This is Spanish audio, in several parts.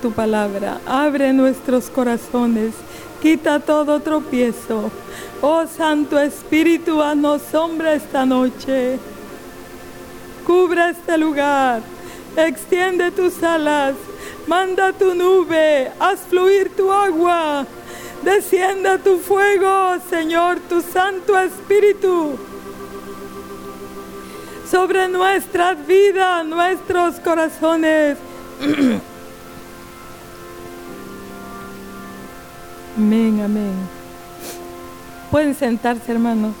Tu palabra, abre nuestros corazones, quita todo tropiezo. Oh Santo Espíritu, nos sombra esta noche. Cubre este lugar, extiende tus alas, manda tu nube, haz fluir tu agua. Descienda tu fuego, Señor, tu Santo Espíritu, sobre nuestras vidas, nuestros corazones. Amén, amén. Pueden sentarse, hermanos.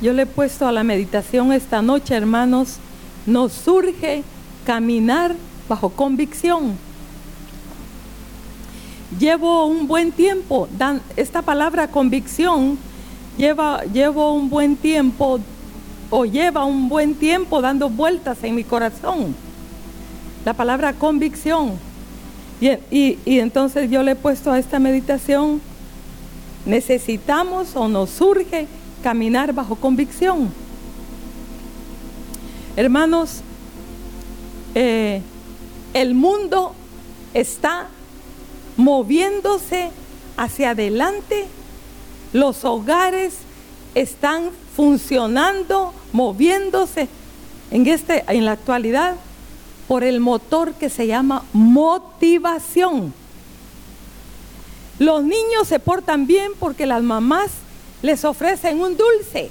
Yo le he puesto a la meditación esta noche, hermanos, nos surge caminar bajo convicción. Llevo un buen tiempo, dan, esta palabra convicción lleva, llevo un buen tiempo o lleva un buen tiempo dando vueltas en mi corazón. La palabra convicción. Y, entonces yo le he puesto a esta meditación, necesitamos o nos surge caminar bajo convicción. Hermanos, eh, el mundo está moviéndose hacia adelante, los hogares están funcionando, moviéndose en, este, en la actualidad por el motor que se llama motivación. Los niños se portan bien porque las mamás les ofrecen un dulce,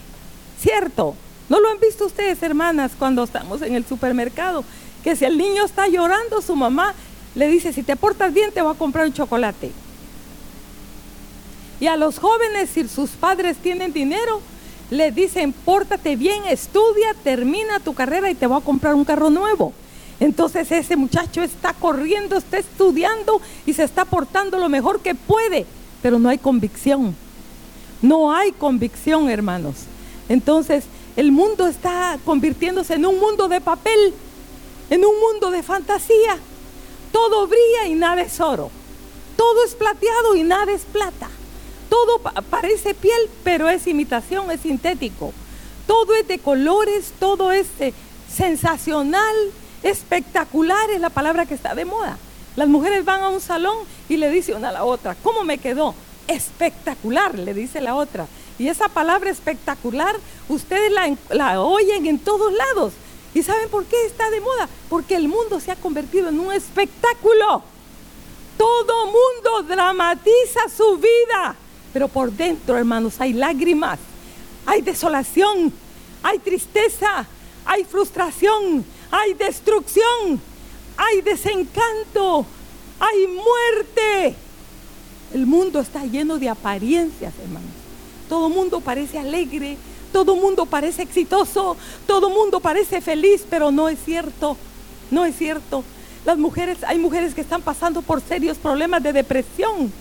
¿cierto? ¿No lo han visto ustedes, hermanas, cuando estamos en el supermercado? Que si el niño está llorando, su mamá le dice, si te portas bien, te voy a comprar un chocolate. Y a los jóvenes, si sus padres tienen dinero, le dicen, pórtate bien, estudia, termina tu carrera y te voy a comprar un carro nuevo. Entonces ese muchacho está corriendo, está estudiando y se está portando lo mejor que puede, pero no hay convicción. No hay convicción, hermanos. Entonces, el mundo está convirtiéndose en un mundo de papel, en un mundo de fantasía. Todo brilla y nada es oro. Todo es plateado y nada es plata. Todo parece piel, pero es imitación, es sintético. Todo es de colores, todo es eh, sensacional, espectacular, es la palabra que está de moda. Las mujeres van a un salón y le dicen una a la otra, ¿cómo me quedó? espectacular, le dice la otra. Y esa palabra espectacular, ustedes la, oyen en todos lados. ¿Y saben por qué está de moda? Porque el mundo se ha convertido en un espectáculo. Todo mundo dramatiza su vida. Pero por dentro, hermanos, hay lágrimas, hay desolación, hay tristeza, hay frustración, hay destrucción, hay desencanto, hay muerte. El mundo está lleno de apariencias, hermanos. Todo mundo parece alegre, todo mundo parece exitoso, todo mundo parece feliz, pero no es cierto. No es cierto. Las mujeres, hay mujeres que están pasando por serios problemas de depresión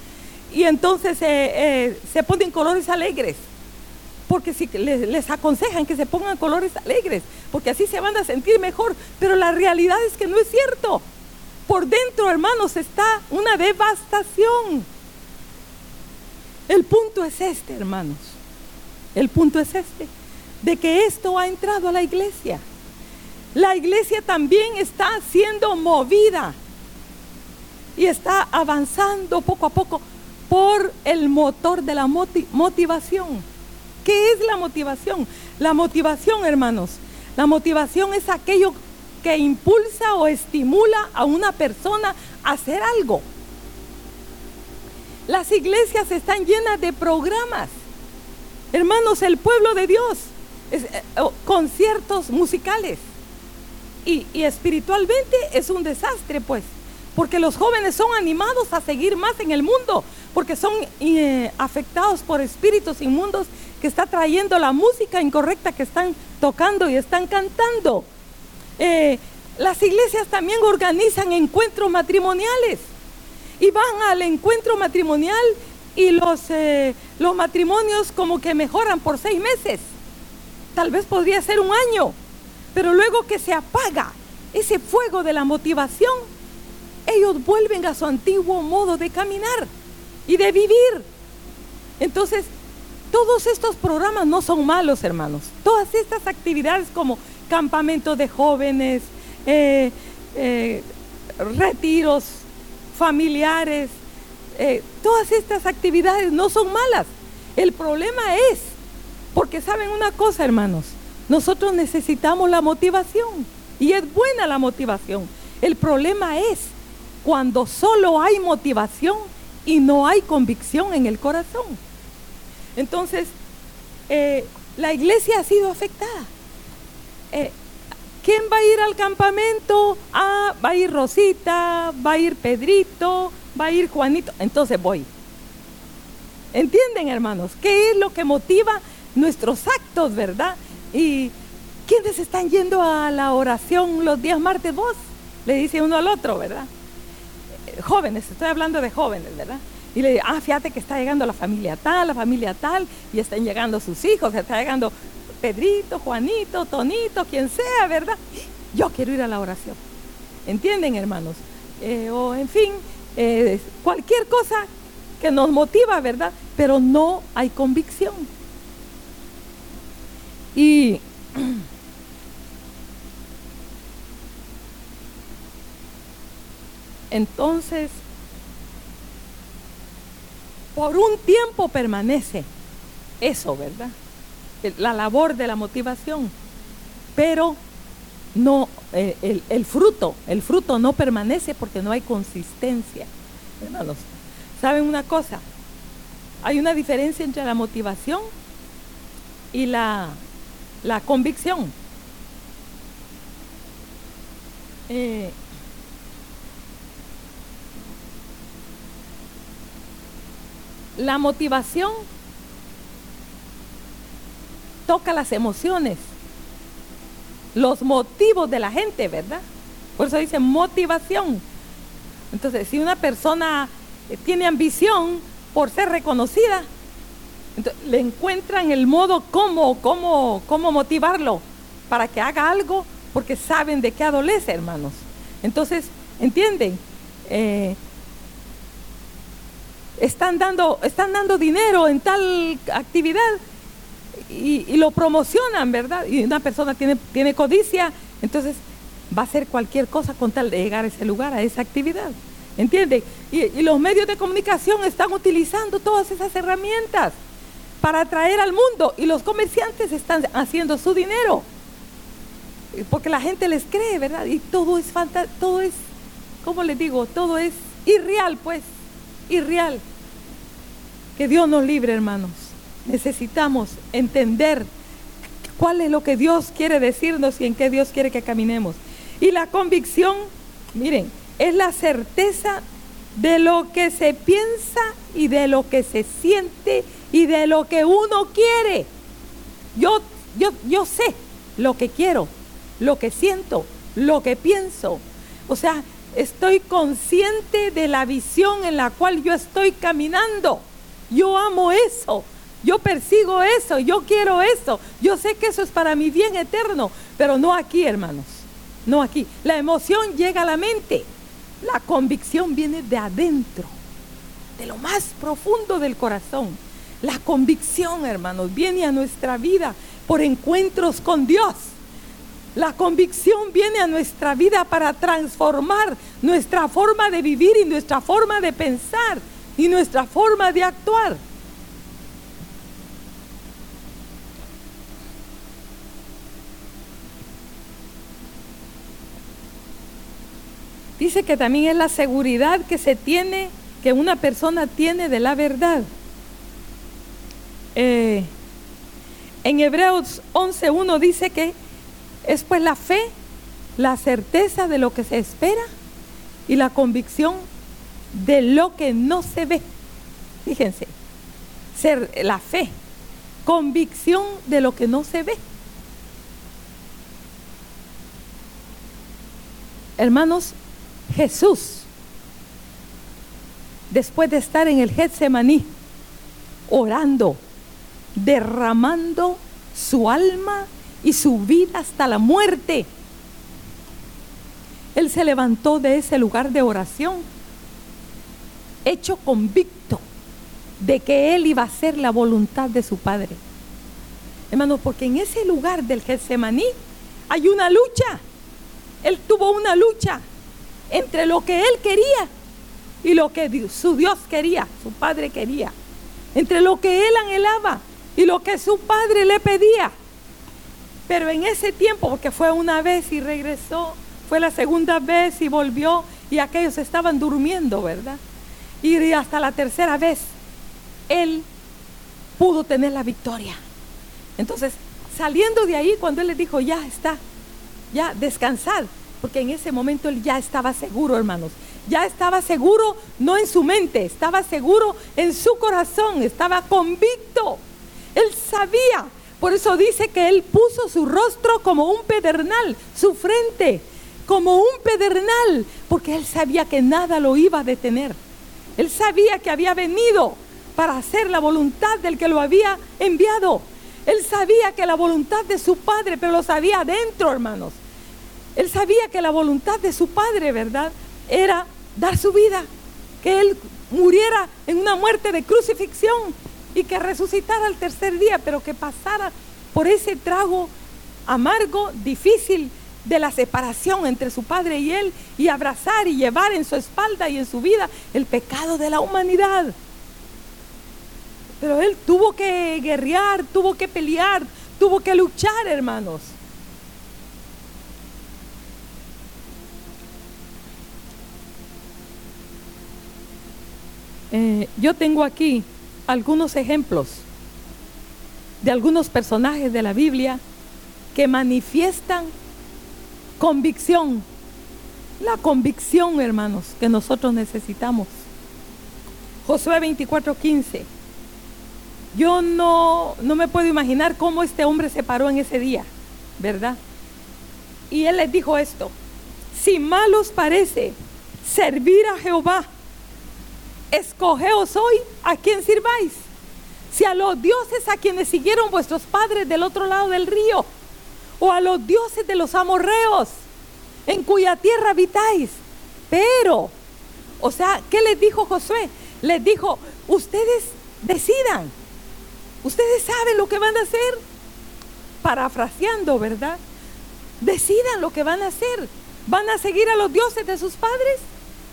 y entonces eh, eh, se ponen colores alegres. Porque si les, les aconsejan que se pongan colores alegres, porque así se van a sentir mejor. Pero la realidad es que no es cierto. Por dentro, hermanos, está una devastación. El punto es este, hermanos. El punto es este, de que esto ha entrado a la iglesia. La iglesia también está siendo movida y está avanzando poco a poco por el motor de la motivación. ¿Qué es la motivación? La motivación, hermanos, la motivación es aquello que impulsa o estimula a una persona a hacer algo. Las iglesias están llenas de programas. Hermanos, el pueblo de Dios, es, eh, oh, conciertos musicales. Y, espiritualmente es un desastre, pues, porque los jóvenes son animados a seguir más en el mundo, porque son eh, afectados por espíritus inmundos que está trayendo la música incorrecta que están tocando y están cantando. Eh, las iglesias también organizan encuentros matrimoniales y van al encuentro matrimonial y los, eh, los matrimonios como que mejoran por seis meses. Tal vez podría ser un año, pero luego que se apaga ese fuego de la motivación, ellos vuelven a su antiguo modo de caminar y de vivir. Entonces, todos estos programas no son malos, hermanos. Todas estas actividades como campamentos de jóvenes, eh, eh, retiros familiares, eh, todas estas actividades no son malas. El problema es, porque saben una cosa, hermanos, nosotros necesitamos la motivación y es buena la motivación. El problema es cuando solo hay motivación y no hay convicción en el corazón. Entonces, eh, la iglesia ha sido afectada. Eh, ¿Quién va a ir al campamento? Ah, va a ir Rosita, va a ir Pedrito, va a ir Juanito. Entonces voy. ¿Entienden, hermanos? ¿Qué es lo que motiva nuestros actos, verdad? Y ¿quiénes están yendo a la oración los días martes vos? Le dice uno al otro, ¿verdad? Eh, jóvenes, estoy hablando de jóvenes, ¿verdad? Y le dice, ah, fíjate que está llegando la familia tal, la familia tal, y están llegando sus hijos, está llegando Pedrito, Juanito, Tonito, quien sea, ¿verdad? Yo quiero ir a la oración. ¿Entienden, hermanos? Eh, o en fin, eh, cualquier cosa que nos motiva, ¿verdad? Pero no hay convicción. Y entonces, por un tiempo permanece eso, ¿verdad? la labor de la motivación, pero no, eh, el, fruto, el fruto no permanece porque no hay consistencia. ¿saben una cosa? Hay una diferencia entre la motivación y la, la convicción. Eh, la motivación toca las emociones, los motivos de la gente, ¿verdad? Por eso dice motivación. Entonces, si una persona eh, tiene ambición por ser reconocida, le encuentran el modo cómo, cómo, cómo motivarlo para que haga algo, porque saben de qué adolece, hermanos. Entonces, ¿entienden? Eh, están, dando, están dando dinero en tal actividad y, lo promocionan, ¿verdad? Y una persona tiene, tiene codicia, entonces va a hacer cualquier cosa con tal de llegar a ese lugar, a esa actividad. ¿Entiende? Y, los medios de comunicación están utilizando todas esas herramientas para atraer al mundo y los comerciantes están haciendo su dinero. Porque la gente les cree, ¿verdad? Y todo es fantástico, todo es, ¿cómo les digo? Todo es irreal, pues, irreal. Que Dios nos libre, hermanos necesitamos entender cuál es lo que Dios quiere decirnos y en qué Dios quiere que caminemos. Y la convicción, miren, es la certeza de lo que se piensa y de lo que se siente y de lo que uno quiere. Yo, yo, yo sé lo que quiero, lo que siento, lo que pienso. O sea, estoy consciente de la visión en la cual yo estoy caminando. Yo amo eso. Yo persigo eso, yo quiero eso, yo sé que eso es para mi bien eterno, pero no aquí, hermanos, no aquí. La emoción llega a la mente, la convicción viene de adentro, de lo más profundo del corazón. La convicción, hermanos, viene a nuestra vida por encuentros con Dios. La convicción viene a nuestra vida para transformar nuestra forma de vivir y nuestra forma de pensar y nuestra forma de actuar. Dice que también es la seguridad que se tiene, que una persona tiene de la verdad. Eh, en Hebreos 11.1 dice que es pues la fe, la certeza de lo que se espera y la convicción de lo que no se ve. Fíjense, ser la fe, convicción de lo que no se ve. Hermanos, Jesús, después de estar en el Getsemaní, orando, derramando su alma y su vida hasta la muerte, él se levantó de ese lugar de oración, hecho convicto de que él iba a hacer la voluntad de su padre. Hermano, porque en ese lugar del Getsemaní hay una lucha. Él tuvo una lucha entre lo que él quería y lo que su Dios quería, su padre quería. Entre lo que él anhelaba y lo que su padre le pedía. Pero en ese tiempo, porque fue una vez y regresó, fue la segunda vez y volvió y aquellos estaban durmiendo, ¿verdad? Y hasta la tercera vez, él pudo tener la victoria. Entonces, saliendo de ahí, cuando él le dijo, ya está, ya descansad, porque en ese momento él ya estaba seguro, hermanos. Ya estaba seguro, no en su mente, estaba seguro en su corazón, estaba convicto. Él sabía. Por eso dice que él puso su rostro como un pedernal, su frente como un pedernal, porque él sabía que nada lo iba a detener. Él sabía que había venido para hacer la voluntad del que lo había enviado. Él sabía que la voluntad de su padre, pero lo sabía adentro, hermanos. Él sabía que la voluntad de su padre, ¿verdad? Era dar su vida, que él muriera en una muerte de crucifixión y que resucitara al tercer día, pero que pasara por ese trago amargo, difícil de la separación entre su padre y él y abrazar y llevar en su espalda y en su vida el pecado de la humanidad. Pero él tuvo que guerrear, tuvo que pelear, tuvo que luchar, hermanos. Eh, yo tengo aquí algunos ejemplos de algunos personajes de la Biblia que manifiestan convicción, la convicción, hermanos, que nosotros necesitamos. Josué 24:15. Yo no, no me puedo imaginar cómo este hombre se paró en ese día, ¿verdad? Y él les dijo esto, si mal os parece servir a Jehová, escogeos hoy a quien sirváis. Si a los dioses a quienes siguieron vuestros padres del otro lado del río, o a los dioses de los amorreos, en cuya tierra habitáis. Pero, o sea, ¿qué les dijo Josué? Les dijo, ustedes decidan, ustedes saben lo que van a hacer. Parafraseando, ¿verdad? Decidan lo que van a hacer. ¿Van a seguir a los dioses de sus padres?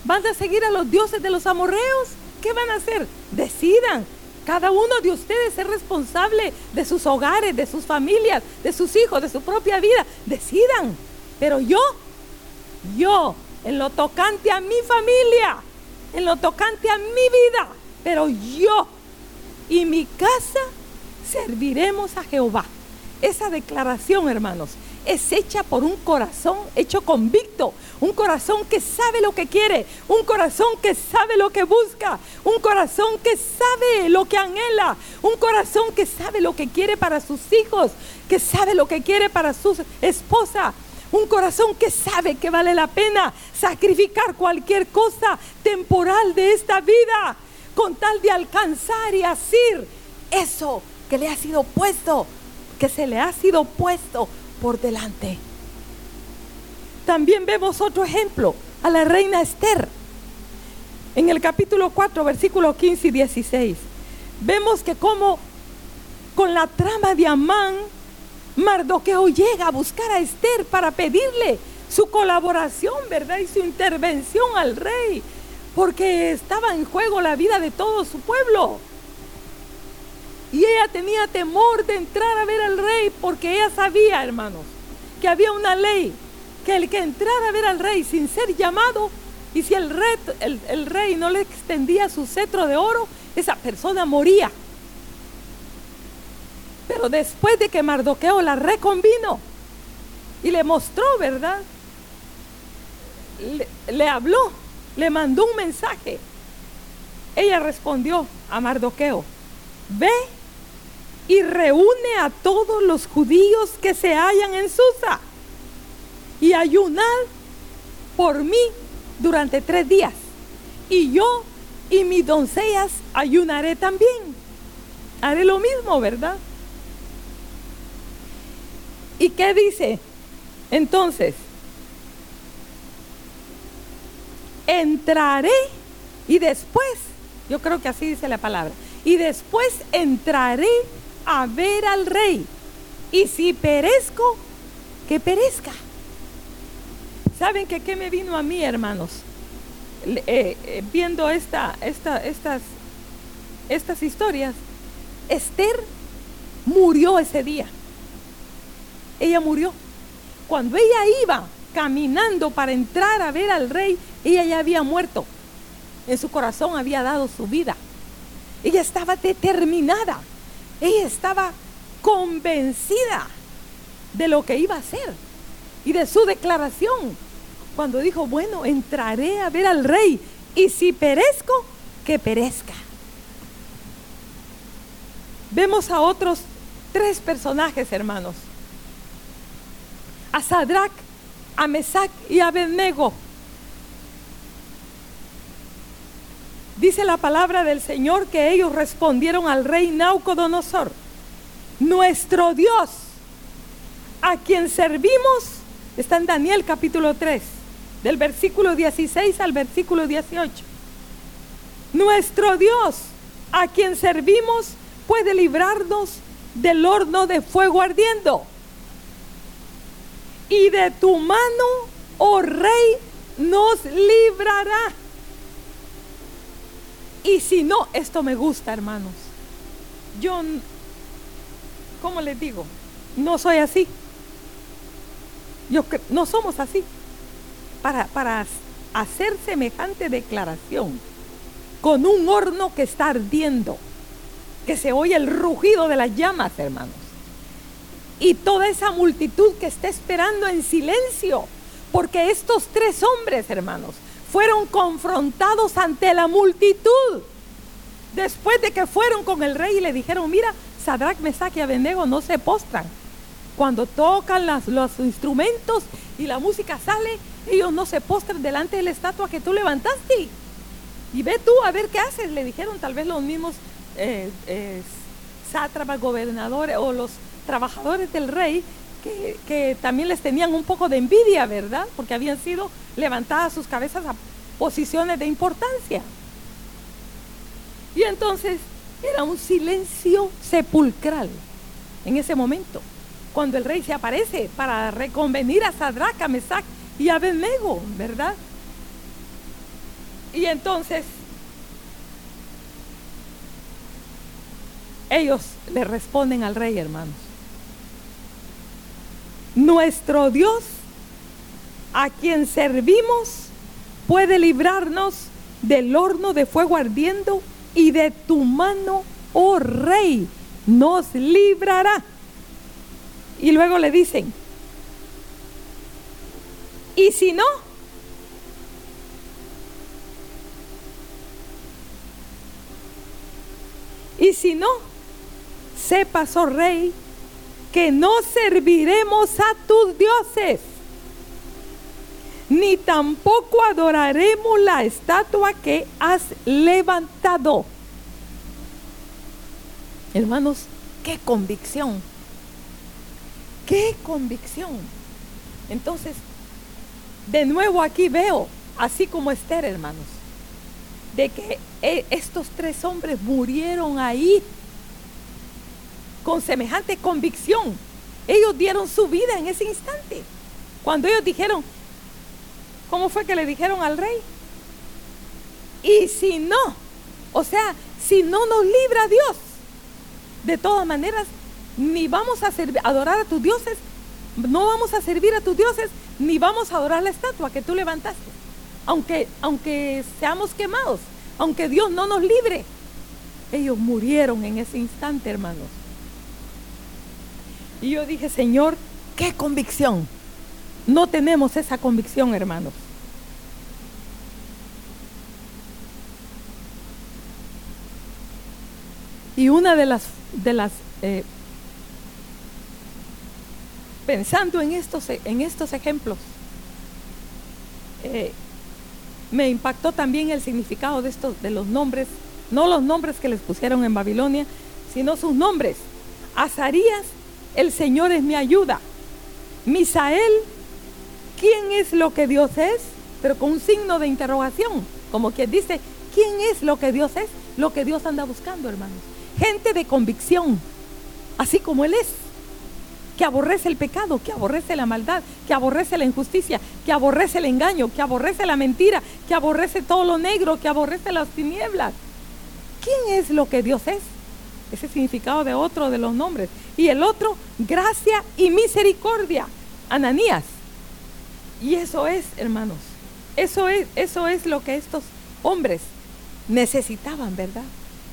¿Van a seguir a los dioses de los amorreos? ¿Qué van a hacer? Decidan. Cada uno de ustedes es responsable de sus hogares, de sus familias, de sus hijos, de su propia vida. Decidan. Pero yo, yo, en lo tocante a mi familia, en lo tocante a mi vida, pero yo y mi casa serviremos a Jehová. Esa declaración, hermanos, es hecha por un corazón hecho convicto, un corazón que sabe lo que quiere, un corazón que sabe lo que busca, un corazón que sabe lo que anhela, un corazón que sabe lo que quiere para sus hijos, que sabe lo que quiere para su esposa. Un corazón que sabe que vale la pena sacrificar cualquier cosa temporal de esta vida con tal de alcanzar y hacer eso que le ha sido puesto, que se le ha sido puesto por delante. También vemos otro ejemplo, a la reina Esther. En el capítulo 4, versículos 15 y 16, vemos que como con la trama de Amán, Mardoqueo llega a buscar a Esther para pedirle su colaboración, ¿verdad? Y su intervención al rey, porque estaba en juego la vida de todo su pueblo. Y ella tenía temor de entrar a ver al rey porque ella sabía, hermanos, que había una ley, que el que entrara a ver al rey sin ser llamado, y si el rey, el, rey no le extendía su cetro de oro, esa persona moría. Pero después de que Mardoqueo la reconvino y le mostró, ¿verdad? le habló, le mandó un mensaje. Ella respondió a Mardoqueo, ve y reúne a todos los judíos que se hallan en Susa y ayunad por mí durante tres días. Y yo y mis doncellas ayunaré también. Haré lo mismo, ¿verdad? ¿Y qué dice? Entonces, entraré y después, yo creo que así dice la palabra, y después entraré a ver al rey. Y si perezco, que perezca. ¿Saben que qué me vino a mí, hermanos? Eh, eh, viendo esta, esta, estas, estas historias, Esther murió ese día. Ella murió. Cuando ella iba caminando para entrar a ver al rey, ella ya había muerto. En su corazón había dado su vida. Ella estaba determinada. Ella estaba convencida de lo que iba a hacer y de su declaración. Cuando dijo, bueno, entraré a ver al rey y si perezco, que perezca. Vemos a otros tres personajes, hermanos. A Sadrach, a Mesac y a Abednego. Dice la palabra del Señor que ellos respondieron al rey Naucodonosor, nuestro Dios, a quien servimos, está en Daniel capítulo 3, del versículo 16 al versículo 18. Nuestro Dios, a quien servimos, puede librarnos del horno de fuego ardiendo. Y de tu mano, oh rey, nos librará. Y si no, esto me gusta, hermanos. Yo, ¿cómo les digo? No soy así. Yo, no somos así. Para, para hacer semejante declaración con un horno que está ardiendo, que se oye el rugido de las llamas, hermanos. Y toda esa multitud que está esperando en silencio, porque estos tres hombres, hermanos, fueron confrontados ante la multitud. Después de que fueron con el rey y le dijeron, mira, Sadrach, Mesach y Abednego no se postran. Cuando tocan los instrumentos y la música sale, ellos no se postran delante de la estatua que tú levantaste. Y ve tú a ver qué haces, le dijeron tal vez los mismos eh, eh, sátrapas, gobernadores o los trabajadores del rey que, también les tenían un poco de envidia, ¿verdad? Porque habían sido levantadas sus cabezas a posiciones de importancia. Y entonces era un silencio sepulcral en ese momento, cuando el rey se aparece para reconvenir a Sadrach, a Mesach y Abednego, ¿verdad? Y entonces ellos le responden al rey, hermanos. Nuestro Dios, a quien servimos, puede librarnos del horno de fuego ardiendo y de tu mano, oh rey, nos librará. Y luego le dicen, y si no, y si no, sepas, oh rey, que no serviremos a tus dioses, ni tampoco adoraremos la estatua que has levantado. Hermanos, qué convicción, qué convicción. Entonces, de nuevo aquí veo, así como Esther, hermanos, de que eh, estos tres hombres murieron ahí con semejante convicción. Ellos dieron su vida en ese instante. Cuando ellos dijeron, ¿cómo fue que le dijeron al rey? Y si no, o sea, si no nos libra Dios, de todas maneras, ni vamos a adorar a tus dioses, no vamos a servir a tus dioses, ni vamos a adorar la estatua que tú levantaste. Aunque, aunque seamos quemados, aunque Dios no nos libre. Ellos murieron en ese instante, hermanos. Y yo dije, Señor, qué convicción. No tenemos esa convicción, hermanos. Y una de las, de las eh, pensando en estos, en estos ejemplos, eh, me impactó también el significado de estos, de los nombres, no los nombres que les pusieron en Babilonia, sino sus nombres. Azarías el Señor es mi ayuda. Misael, ¿quién es lo que Dios es? pero con un signo de interrogación, como quien dice, ¿quién es lo que Dios es? Lo que Dios anda buscando, hermanos. Gente de convicción, así como Él es, que aborrece el pecado, que aborrece la maldad, que aborrece la injusticia, que aborrece el engaño, que aborrece la mentira, que aborrece todo lo negro, que aborrece las tinieblas. ¿Quién es lo que Dios es? Ese significado de otro de los nombres. Y el otro, gracia y misericordia. Ananías. Y eso es, hermanos, eso es, eso es lo que estos hombres necesitaban, ¿verdad?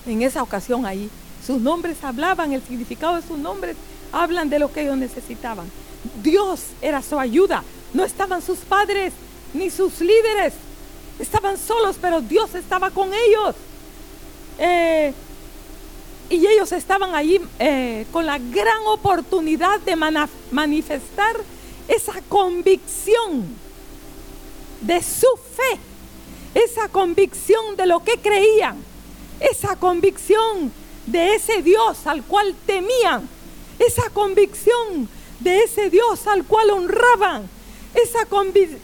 En esa ocasión ahí. Sus nombres hablaban, el significado de sus nombres hablan de lo que ellos necesitaban. Dios era su ayuda. No estaban sus padres ni sus líderes. Estaban solos, pero Dios estaba con ellos. Eh, y ellos estaban allí eh, con la gran oportunidad de manifestar esa convicción de su fe, esa convicción de lo que creían, esa convicción de ese Dios al cual temían, esa convicción de ese Dios al cual honraban, esa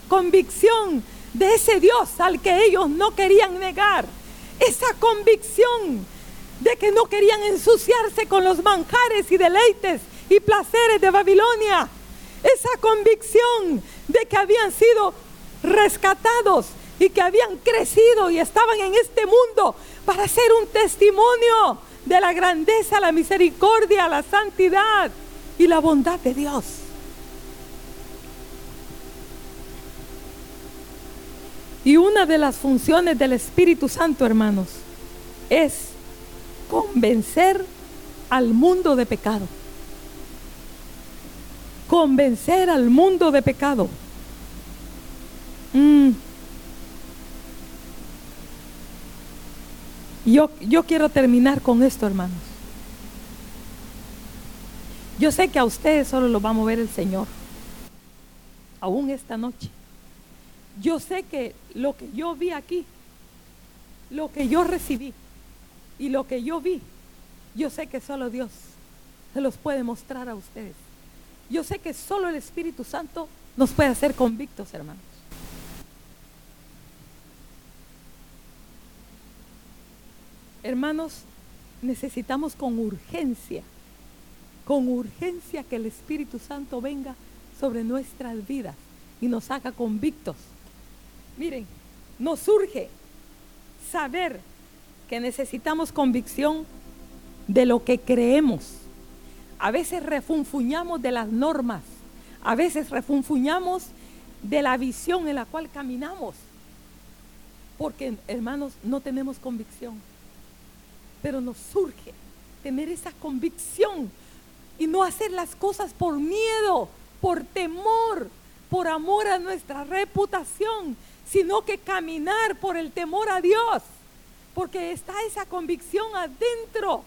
convicción de ese Dios al que ellos no querían negar, esa convicción de que no querían ensuciarse con los manjares y deleites y placeres de Babilonia, esa convicción de que habían sido rescatados y que habían crecido y estaban en este mundo para ser un testimonio de la grandeza, la misericordia, la santidad y la bondad de Dios. Y una de las funciones del Espíritu Santo, hermanos, es convencer al mundo de pecado convencer al mundo de pecado. Mm. Yo, yo quiero terminar con esto, hermanos. Yo sé que a ustedes solo lo va a mover el Señor, aún esta noche. Yo sé que lo que yo vi aquí, lo que yo recibí y lo que yo vi, yo sé que solo Dios se los puede mostrar a ustedes. Yo sé que solo el Espíritu Santo nos puede hacer convictos, hermanos. Hermanos, necesitamos con urgencia, con urgencia que el Espíritu Santo venga sobre nuestras vidas y nos haga convictos. Miren, nos surge saber que necesitamos convicción de lo que creemos. A veces refunfuñamos de las normas, a veces refunfuñamos de la visión en la cual caminamos, porque hermanos no tenemos convicción, pero nos surge tener esa convicción y no hacer las cosas por miedo, por temor, por amor a nuestra reputación, sino que caminar por el temor a Dios, porque está esa convicción adentro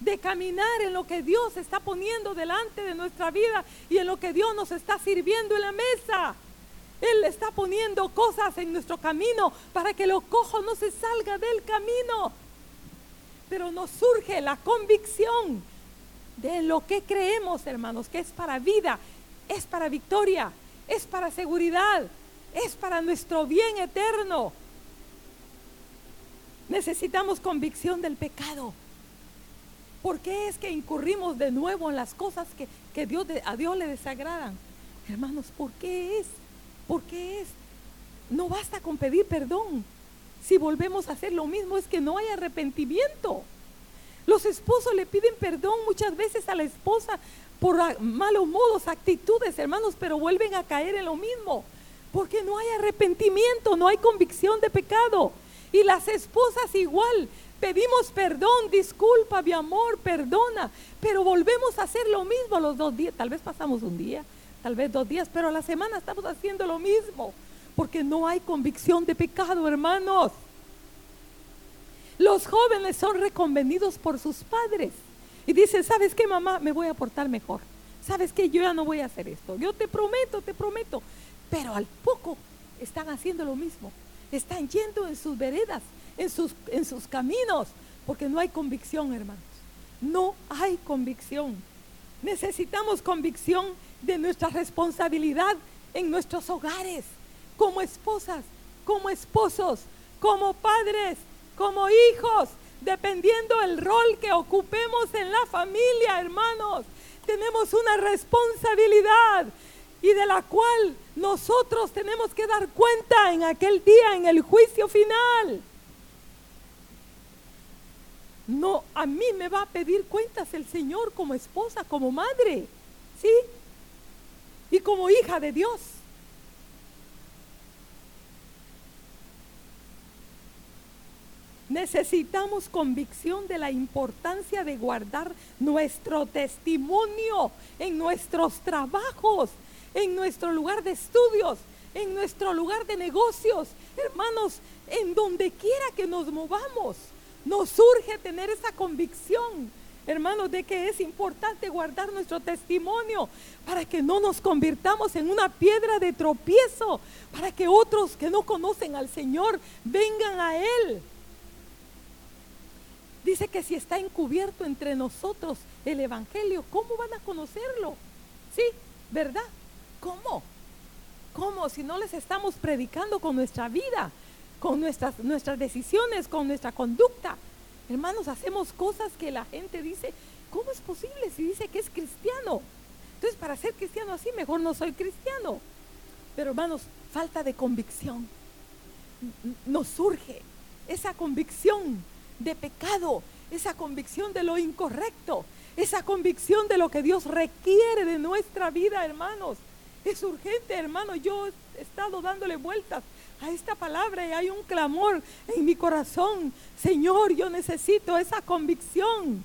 de caminar en lo que Dios está poniendo delante de nuestra vida y en lo que Dios nos está sirviendo en la mesa. Él está poniendo cosas en nuestro camino para que lo cojo no se salga del camino. Pero nos surge la convicción de lo que creemos, hermanos, que es para vida, es para victoria, es para seguridad, es para nuestro bien eterno. Necesitamos convicción del pecado. ¿Por qué es que incurrimos de nuevo en las cosas que, Dios, a Dios le desagradan? Hermanos, ¿por qué es? ¿Por qué es? No basta con pedir perdón. Si volvemos a hacer lo mismo es que no hay arrepentimiento. Los esposos le piden perdón muchas veces a la esposa por malos modos, actitudes, hermanos, pero vuelven a caer en lo mismo. Porque no hay arrepentimiento, no hay convicción de pecado. Y las esposas igual, Pedimos perdón, disculpa, mi amor, perdona, pero volvemos a hacer lo mismo los dos días. Tal vez pasamos un día, tal vez dos días, pero a la semana estamos haciendo lo mismo, porque no hay convicción de pecado, hermanos. Los jóvenes son reconvenidos por sus padres y dicen, ¿sabes qué, mamá? Me voy a portar mejor. ¿Sabes qué? Yo ya no voy a hacer esto. Yo te prometo, te prometo. Pero al poco están haciendo lo mismo. Están yendo en sus veredas en sus, en sus caminos, porque no hay convicción, hermanos. No hay convicción. Necesitamos convicción de nuestra responsabilidad en nuestros hogares, como esposas, como esposos, como padres, como hijos, dependiendo el rol que ocupemos en la familia, hermanos. Tenemos una responsabilidad y de la cual nosotros tenemos que dar cuenta en aquel día, en el juicio final. No, a mí me va a pedir cuentas el Señor como esposa, como madre, ¿sí? Y como hija de Dios. Necesitamos convicción de la importancia de guardar nuestro testimonio en nuestros trabajos, en nuestro lugar de estudios, en nuestro lugar de negocios. Hermanos, en donde quiera que nos movamos, nos surge tener esa convicción, hermanos, de que es importante guardar nuestro testimonio para que no nos convirtamos en una piedra de tropiezo, para que otros que no conocen al Señor vengan a Él. Dice que si está encubierto entre nosotros el Evangelio, ¿cómo van a conocerlo? Sí, ¿verdad? ¿Cómo? ¿Cómo? Si no les estamos predicando con nuestra vida, con nuestras, nuestras decisiones, con nuestra conducta. Hermanos, hacemos cosas que la gente dice, ¿cómo es posible si dice que es cristiano? Entonces, para ser cristiano así, mejor no soy cristiano. Pero hermanos, falta de convicción. Nos surge esa convicción de pecado, esa convicción de lo incorrecto, esa convicción de lo que Dios requiere de nuestra vida, hermanos. Es urgente, hermano. Yo he estado dándole vueltas a esta palabra y hay un clamor en mi corazón. Señor, yo necesito esa convicción.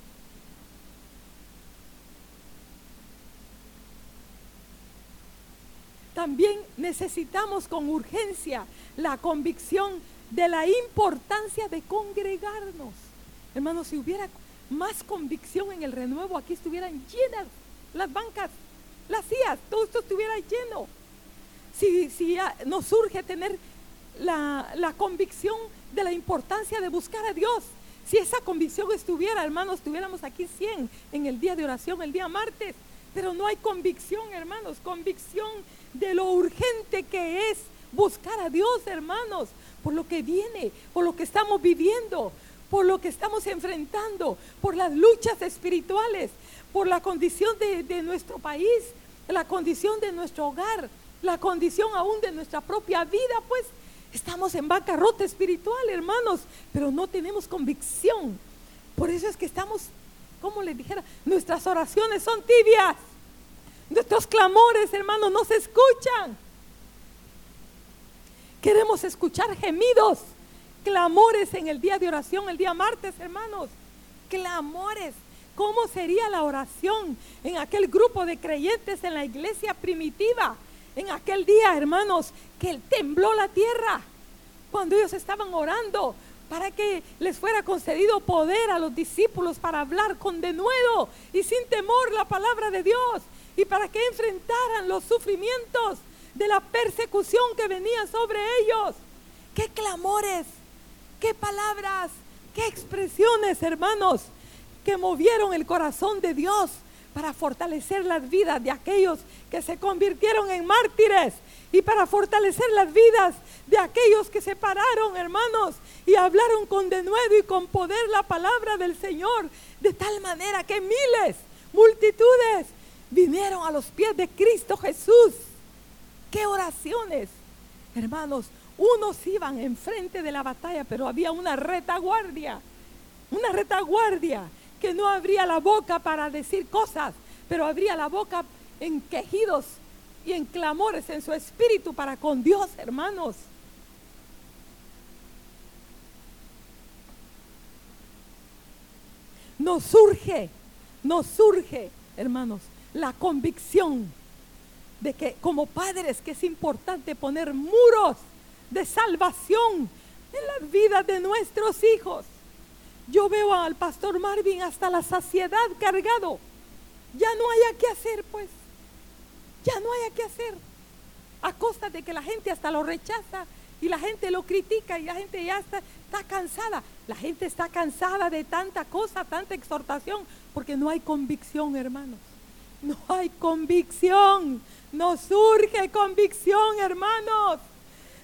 También necesitamos con urgencia la convicción de la importancia de congregarnos. Hermanos, si hubiera más convicción en el renuevo, aquí estuvieran llenas las bancas las sillas, todo esto estuviera lleno. Si, si nos surge tener la, la convicción de la importancia de buscar a Dios, si esa convicción estuviera, hermanos, estuviéramos aquí 100 en el día de oración, el día martes, pero no hay convicción, hermanos, convicción de lo urgente que es buscar a Dios, hermanos, por lo que viene, por lo que estamos viviendo, por lo que estamos enfrentando, por las luchas espirituales, por la condición de, nuestro país, la condición de nuestro hogar, la condición aún de nuestra propia vida, pues estamos en bancarrota espiritual, hermanos, pero no tenemos convicción. Por eso es que estamos, como les dijera, nuestras oraciones son tibias. Nuestros clamores, hermanos, no se escuchan. Queremos escuchar gemidos, clamores en el día de oración, el día martes, hermanos. Clamores. ¿Cómo sería la oración en aquel grupo de creyentes en la iglesia primitiva? En aquel día, hermanos, que tembló la tierra. Cuando ellos estaban orando para que les fuera concedido poder a los discípulos para hablar con denuedo y sin temor la palabra de Dios y para que enfrentaran los sufrimientos de la persecución que venía sobre ellos. Qué clamores, qué palabras, qué expresiones, hermanos que movieron el corazón de Dios para fortalecer las vidas de aquellos que se convirtieron en mártires y para fortalecer las vidas de aquellos que se pararon, hermanos, y hablaron con denuedo y con poder la palabra del Señor, de tal manera que miles, multitudes vinieron a los pies de Cristo Jesús. ¡Qué oraciones! Hermanos, unos iban enfrente de la batalla, pero había una retaguardia, una retaguardia que no abría la boca para decir cosas, pero abría la boca en quejidos y en clamores en su espíritu para con Dios, hermanos. Nos surge, nos surge, hermanos, la convicción de que como padres que es importante poner muros de salvación en las vidas de nuestros hijos. Yo veo al pastor Marvin hasta la saciedad cargado. Ya no haya que hacer, pues. Ya no haya que hacer. A costa de que la gente hasta lo rechaza y la gente lo critica y la gente ya está, está cansada. La gente está cansada de tanta cosa, tanta exhortación, porque no hay convicción, hermanos. No hay convicción. No surge convicción, hermanos.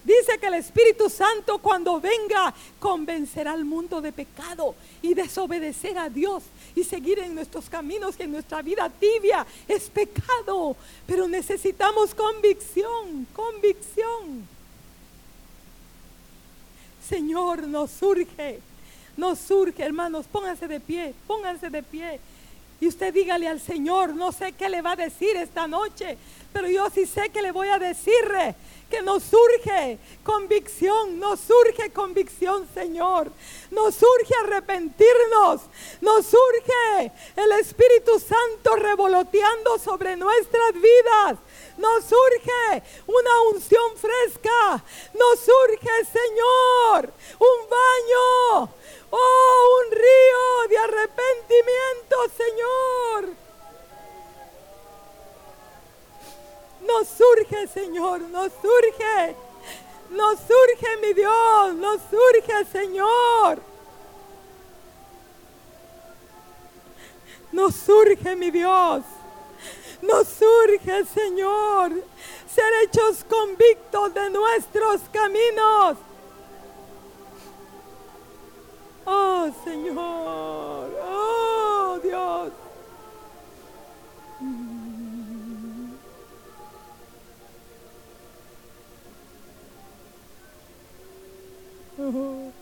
Dice que el Espíritu Santo cuando venga convencerá al mundo de pecado y desobedecer a Dios y seguir en nuestros caminos que en nuestra vida tibia es pecado. Pero necesitamos convicción, convicción. Señor, nos surge, nos surge, hermanos, pónganse de pie, pónganse de pie. Y usted dígale al Señor, no sé qué le va a decir esta noche, pero yo sí sé que le voy a decirle que nos surge convicción, nos surge convicción, Señor. Nos surge arrepentirnos, nos surge el Espíritu Santo revoloteando sobre nuestras vidas. Nos surge una unción fresca, nos surge, Señor, un baño, oh, un río de arrepentimiento, Señor. Nos surge, Señor, nos surge. Nos surge, mi Dios, nos surge, Señor. Nos surge, mi Dios. Nos surge, Señor, ser hechos convictos de nuestros caminos. Oh, Señor. Oh, Dios.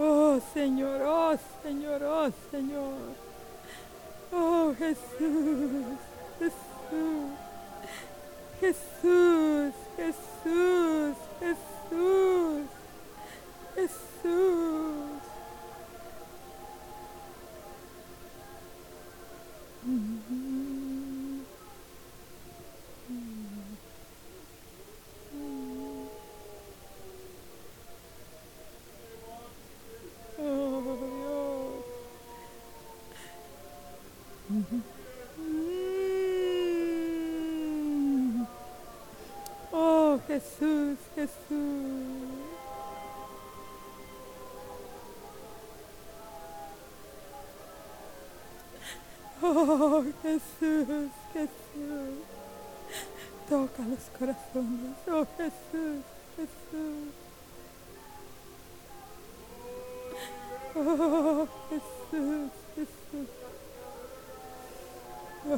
Oh Señor, oh Señor, oh Señor. Oh Jesús, Jesús, Jesús, Jesús, Jesús, Jesús. Toca los corazones. Oh Jesús, Jesús. Oh Jesús, Jesús. Oh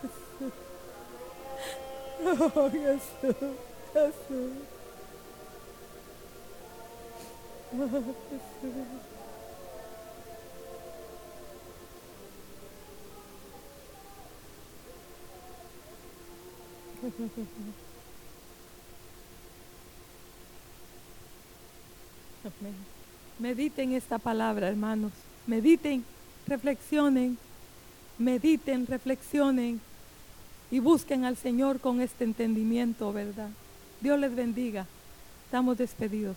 Jesús. Oh Jesús, Jesús. Oh Jesús. Mediten esta palabra, hermanos. Mediten, reflexionen, mediten, reflexionen y busquen al Señor con este entendimiento, ¿verdad? Dios les bendiga. Estamos despedidos.